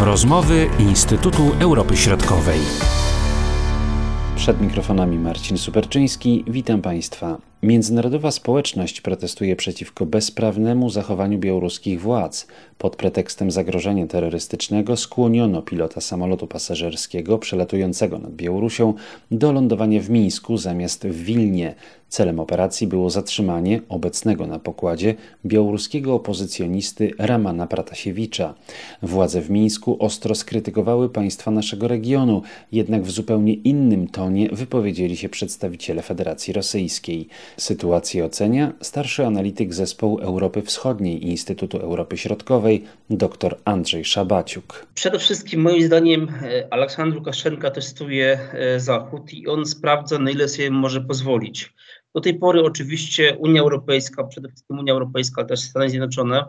Rozmowy Instytutu Europy Środkowej. Przed mikrofonami Marcin Superczyński. Witam Państwa. Międzynarodowa społeczność protestuje przeciwko bezprawnemu zachowaniu białoruskich władz. Pod pretekstem zagrożenia terrorystycznego skłoniono pilota samolotu pasażerskiego przelatującego nad Białorusią do lądowania w Mińsku zamiast w Wilnie. Celem operacji było zatrzymanie obecnego na pokładzie białoruskiego opozycjonisty Ramana Pratasiewicza. Władze w Mińsku ostro skrytykowały państwa naszego regionu, jednak w zupełnie innym tonie wypowiedzieli się przedstawiciele Federacji Rosyjskiej. Sytuację ocenia starszy analityk zespołu Europy Wschodniej Instytutu Europy Środkowej dr Andrzej Szabaciuk. Przede wszystkim moim zdaniem e, Aleksandr Łukaszenka testuje e, Zachód i on sprawdza na ile sobie może pozwolić. Do tej pory oczywiście Unia Europejska, przede wszystkim Unia Europejska, ale też Stany Zjednoczone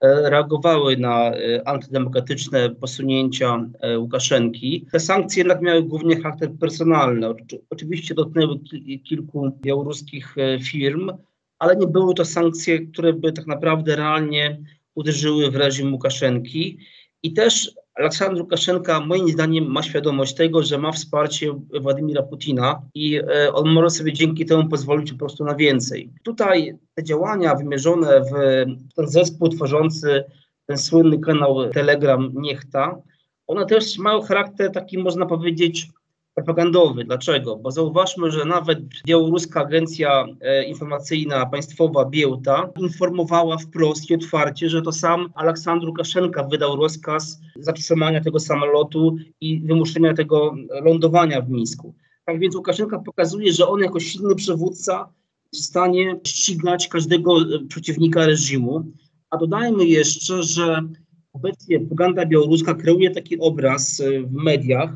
e, reagowały na e, antydemokratyczne posunięcia e, Łukaszenki. Te sankcje jednak miały głównie charakter personalny. Oczywiście dotknęły kilku białoruskich firm, ale nie były to sankcje, które by tak naprawdę realnie uderzyły w reżim Łukaszenki. I też Aleksandr Łukaszenka moim zdaniem ma świadomość tego, że ma wsparcie Władimira Putina i e, on może sobie dzięki temu pozwolić po prostu na więcej. Tutaj te działania wymierzone w ten zespół tworzący ten słynny kanał Telegram Niechta, one też mają charakter taki można powiedzieć propagandowy. Dlaczego? Bo zauważmy, że nawet białoruska agencja e, informacyjna państwowa Biełta informowała wprost i otwarcie, że to sam Aleksandr Łukaszenka wydał rozkaz zatrzymania tego samolotu i wymuszenia tego lądowania w Mińsku. Tak więc Łukaszenka pokazuje, że on jako silny przywódca jest w stanie ścigać każdego e, przeciwnika reżimu. A dodajmy jeszcze, że obecnie propaganda białoruska kreuje taki obraz e, w mediach,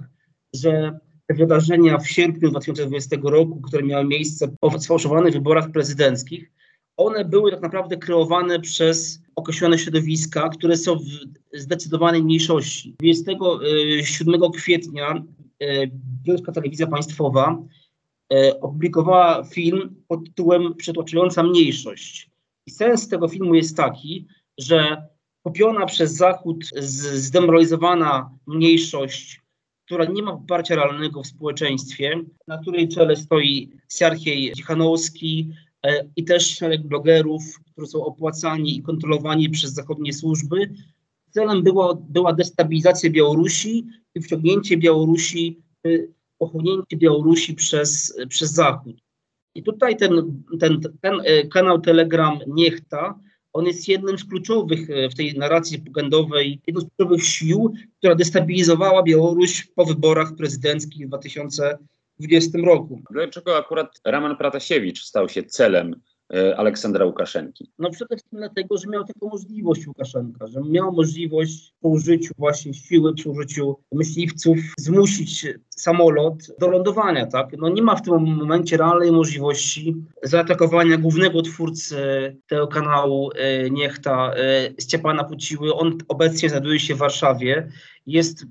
że wydarzenia w sierpniu 2020 roku, które miały miejsce po sfałszowanych wyborach prezydenckich, one były tak naprawdę kreowane przez określone środowiska, które są w zdecydowanej mniejszości. 27 e, kwietnia Bielska Telewizja Państwowa e, opublikowała film pod tytułem Przytłaczająca mniejszość. I sens tego filmu jest taki, że kupiona przez Zachód zdemoralizowana mniejszość która nie ma poparcia realnego w społeczeństwie, na której czele stoi Siarchiej Dzichanowski e, i też szereg blogerów, którzy są opłacani i kontrolowani przez zachodnie służby. Celem było, była destabilizacja Białorusi i wciągnięcie Białorusi, e, pochłonięcie Białorusi przez, przez Zachód. I tutaj ten, ten, ten e, kanał Telegram Niechta on jest jednym z kluczowych e, w tej narracji propagandowej, jedną z kluczowych sił, która destabilizowała Białoruś po wyborach prezydenckich w 2020 roku. Dlaczego akurat Raman Pratasiewicz stał się celem Aleksandra Łukaszenki? No przede wszystkim dlatego, że miał taką możliwość Łukaszenka, że miał możliwość po użyciu właśnie siły, przy użyciu myśliwców zmusić samolot do lądowania, tak? No nie ma w tym momencie realnej możliwości zaatakowania głównego twórcy tego kanału e, Niechta, e, Stepana Puciły. On obecnie znajduje się w Warszawie, jest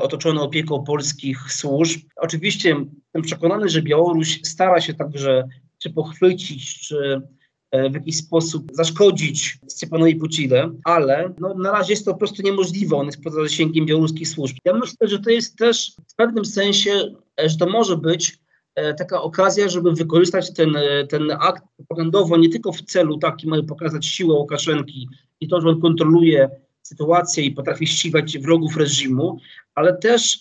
otoczony opieką polskich służb. Oczywiście jestem przekonany, że Białoruś stara się także czy pochwycić, czy e, w jakiś sposób zaszkodzić Stepanowi Pucile, ale no, na razie jest to po prostu niemożliwe, on jest poza zasięgiem białoruskich służb. Ja myślę, że to jest też w pewnym sensie, e, że to może być e, taka okazja, żeby wykorzystać ten, ten akt propagandowo nie tylko w celu takim, aby pokazać siłę Łukaszenki i to, że on kontroluje sytuację i potrafi ścigać wrogów reżimu, ale też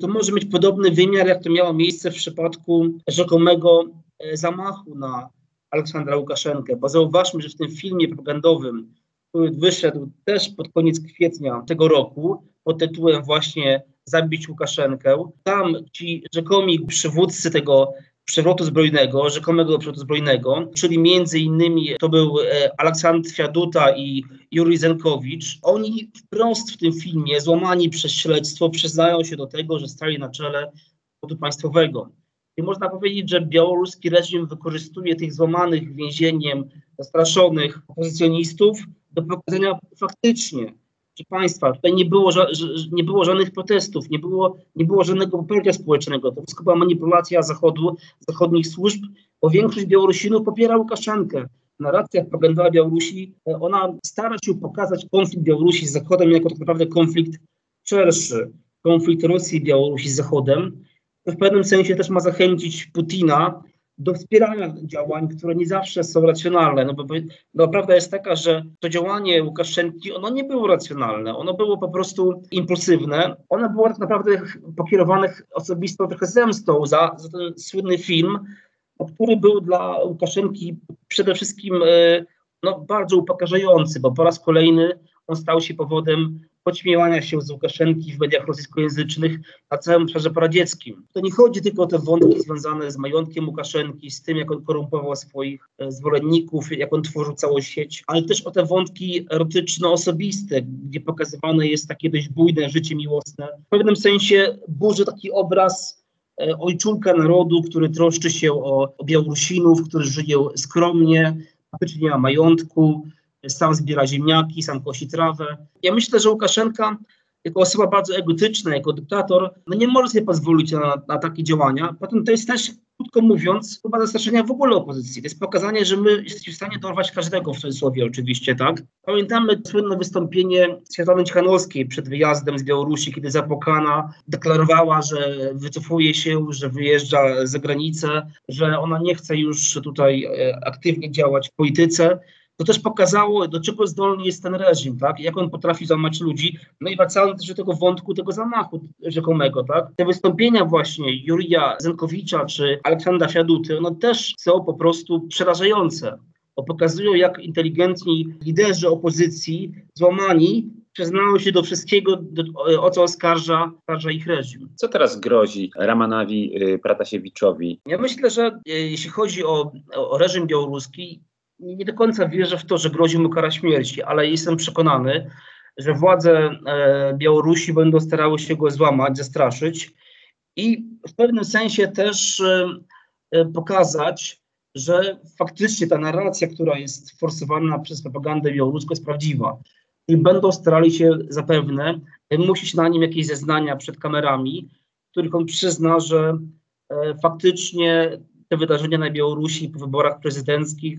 to może mieć podobny wymiar, jak to miało miejsce w przypadku rzekomego zamachu na Aleksandra Łukaszenkę, bo zauważmy, że w tym filmie propagandowym, który wyszedł też pod koniec kwietnia tego roku, pod tytułem właśnie Zabić Łukaszenkę, tam ci rzekomi przywódcy tego przewrotu zbrojnego, rzekomego przewrotu zbrojnego, czyli między innymi to był e, Aleksandr Fiaduta i Juri Zenkowicz. Oni wprost w tym filmie, złamani przez śledztwo, przyznają się do tego, że stali na czele przewrotu państwowego. I można powiedzieć, że białoruski reżim wykorzystuje tych złamanych więzieniem, zastraszonych opozycjonistów do pokazania faktycznie, że państwa, tutaj nie było, nie było żadnych protestów, nie było, nie było żadnego poparcia społecznego. To wszystko była manipulacja Zachodu, zachodnich służb, bo większość Białorusinów popiera Łukaszenkę. Narracja propagandowa Białorusi, ona stara się pokazać konflikt Białorusi z Zachodem jako tak naprawdę konflikt szerszy konflikt Rosji i Białorusi z Zachodem, to w pewnym sensie też ma zachęcić Putina do wspierania działań, które nie zawsze są racjonalne. No bo no, prawda jest taka, że to działanie Łukaszenki, ono nie było racjonalne, ono było po prostu impulsywne. Ono było tak naprawdę pokierowane osobistą trochę zemstą za, za ten słynny film, który był dla Łukaszenki przede wszystkim e, no, bardzo upokarzający, bo po raz kolejny on stał się powodem podśmiewania się z Łukaszenki w mediach rosyjskojęzycznych na całym obszarze poradzieckim. To nie chodzi tylko o te wątki związane z majątkiem Łukaszenki, z tym, jak on korumpował swoich e, zwolenników, jak on tworzył całą sieć, ale też o te wątki erotyczno-osobiste, gdzie pokazywane jest takie dość bujne życie miłosne. W pewnym sensie burzy taki obraz e, ojczulka narodu, który troszczy się o, Białorusinów, którzy żyją skromnie, praktycznie nie ma majątku, sam zbiera ziemniaki, sam kosi trawę. Ja myślę, że Łukaszenka jako osoba bardzo egotyczna, jako dyktator, no nie może sobie pozwolić na, na takie działania. Potem to jest też, krótko mówiąc, próba zastraszenia w ogóle opozycji. To jest pokazanie, że my jesteśmy w stanie dorwać każdego, w cudzysłowie oczywiście, tak? Pamiętamy słynne wystąpienie Światłany Cichanowskiej przed wyjazdem z Białorusi, kiedy Zapokana deklarowała, że wycofuje się, że wyjeżdża za granicę, że ona nie chce już tutaj e, aktywnie działać w polityce to też pokazało, do czego zdolny jest ten reżim, tak? Jak on potrafi złamać ludzi. No i wracając też do tego wątku, tego zamachu rzekomego, tak? Te wystąpienia właśnie Jurija Zenkowicza czy Aleksandra Fiaduty, one też są po prostu przerażające. Bo pokazują, jak inteligentni liderzy opozycji, złamani, przyznają się do wszystkiego, do, o co oskarża, oskarża ich reżim. Co teraz grozi Ramanawi y, Pratasiewiczowi? Ja myślę, że y, jeśli chodzi o, o reżim białoruski, nie do końca wierzę w to, że grozi mu kara śmierci, ale jestem przekonany, że władze e, Białorusi będą starały się go złamać, zastraszyć i w pewnym sensie też e, e, pokazać, że faktycznie ta narracja, która jest forsowana przez propagandę białoruską jest prawdziwa. I będą starali się zapewne musić na nim jakieś zeznania przed kamerami, których on przyzna, że faktycznie te wydarzenia na Białorusi po wyborach prezydenckich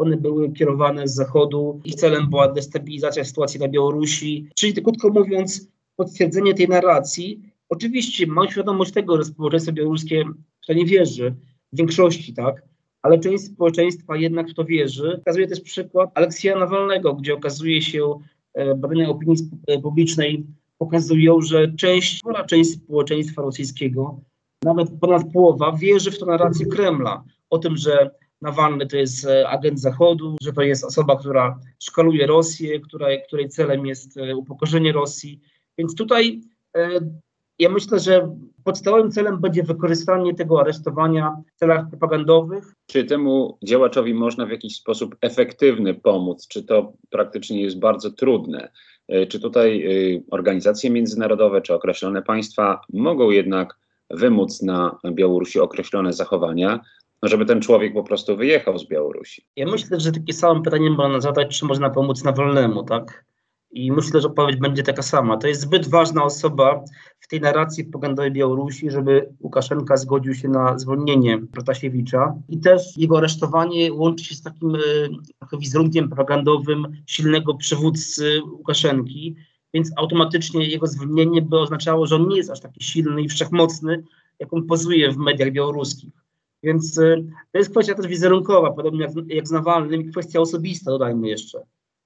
one były kierowane z zachodu. Ich celem była destabilizacja sytuacji na Białorusi. Czyli krótko mówiąc, potwierdzenie tej narracji. Oczywiście mam świadomość tego, że społeczeństwo białoruskie w to nie wierzy, w większości, tak? Ale część społeczeństwa jednak w to wierzy. Pokazuje też przykład Aleksja Nawalnego, gdzie okazuje się, e, badania opinii e, publicznej pokazują, że część, spora część społeczeństwa rosyjskiego, nawet ponad połowa, wierzy w tę narrację Kremla o tym, że Nawalny to jest e, agent Zachodu, że to jest osoba, która szkaluje Rosję, która, której celem jest e, upokorzenie Rosji. Więc tutaj e, ja myślę, że podstawowym celem będzie wykorzystanie tego aresztowania w celach propagandowych. Czy temu działaczowi można w jakiś sposób efektywny pomóc? Czy to praktycznie jest bardzo trudne? Czy tutaj organizacje międzynarodowe, czy określone państwa mogą jednak wymóc na Białorusi określone zachowania, no żeby ten człowiek po prostu wyjechał z Białorusi. Ja myślę, że takie samo pytanie można zadać, czy można pomóc Nawalnemu, tak? I myślę, że odpowiedź będzie taka sama. To jest zbyt ważna osoba w tej narracji propagandowej Białorusi, żeby Łukaszenka zgodził się na zwolnienie Protasiewicza. I też jego aresztowanie łączy się z takim e, wizerunkiem propagandowym silnego przywódcy Łukaszenki, więc automatycznie jego zwolnienie by oznaczało, że on nie jest aż taki silny i wszechmocny, jak on pozuje w mediach białoruskich. Więc y, to jest kwestia też wizerunkowa, podobnie jak, jak z Nawalnym, i kwestia osobista, dodajmy jeszcze.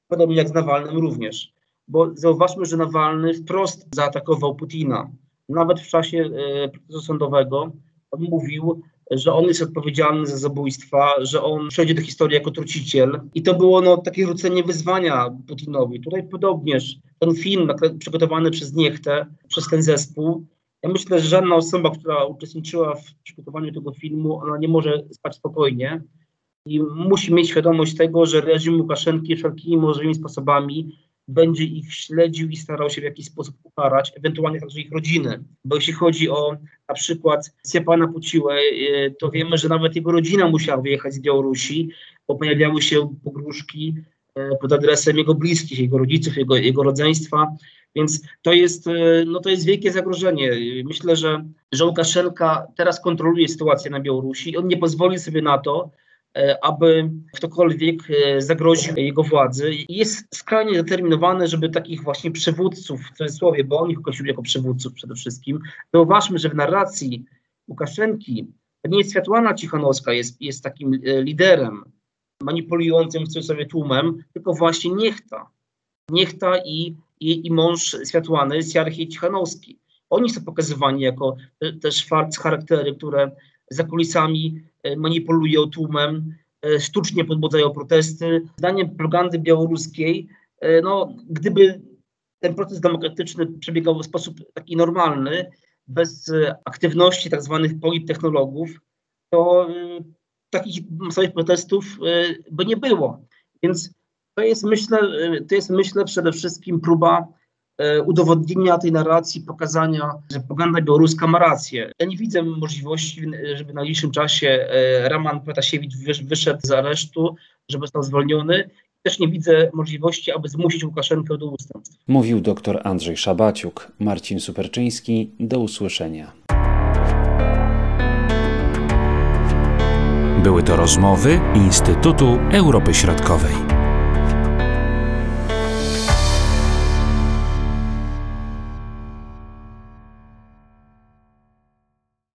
Podobnie jak z Nawalnym również. Bo zauważmy, że Nawalny wprost zaatakował Putina. Nawet w czasie e, procesu sądowego on mówił, że on jest odpowiedzialny za zabójstwa, że on przejdzie do historii jako truciciel. I to było no, takie rzucenie wyzwania Putinowi. Tutaj podobnież ten film przygotowany przez Niechtę, przez ten zespół, ja myślę, że żadna osoba, która uczestniczyła w przygotowaniu tego filmu, ona nie może spać spokojnie i musi mieć świadomość tego, że reżim Łukaszenki wszelkimi możliwymi sposobami będzie ich śledził i starał się w jakiś sposób ukarać, ewentualnie także ich rodziny. Bo jeśli chodzi o na przykład Stepana Puciłę, e, to wiemy, że nawet jego rodzina musiała wyjechać z Białorusi, bo pojawiały się pogróżki e, pod adresem jego bliskich, jego rodziców, jego, jego rodzeństwa. Więc to jest, e, no to jest wielkie zagrożenie. Myślę, że, że Łukaszenka teraz kontroluje sytuację na Białorusi. On nie pozwoli sobie na to, aby ktokolwiek zagroził jego władzy. Jest skrajnie zdeterminowany, żeby takich właśnie przywódców, w cudzysłowie, bo on ich określił jako przywódców przede wszystkim. Zauważmy, że w narracji Łukaszenki to nie jest Światłana Cichanowska, jest, jest takim liderem manipulującym w cudzysłowie tłumem, tylko właśnie Niechta. Niechta i, i, i mąż Światłany, Sjarchie Cichanowski. Oni są pokazywani jako też charaktery, które za kulisami e, manipulują tłumem, e, sztucznie podbudzają protesty. Zdaniem propagandy białoruskiej, e, no, gdyby ten proces demokratyczny przebiegał w sposób taki normalny, bez aktywności tak zwanych polittechnologów, to takich masowych protestów by nie było. Więc to jest myślę, to jest myślę przede wszystkim próba E, udowodnienia tej narracji, pokazania, że propaganda białoruska ma rację. Ja nie widzę możliwości, żeby w najbliższym czasie e, Raman Protasiewicz wyszedł z aresztu, żeby został zwolniony. Też nie widzę możliwości, aby zmusić Łukaszenkę do ustępstw. Mówił dr Andrzej Szabaciuk. Marcin Superczyński. Do usłyszenia. Były to rozmowy Instytutu Europy Środkowej.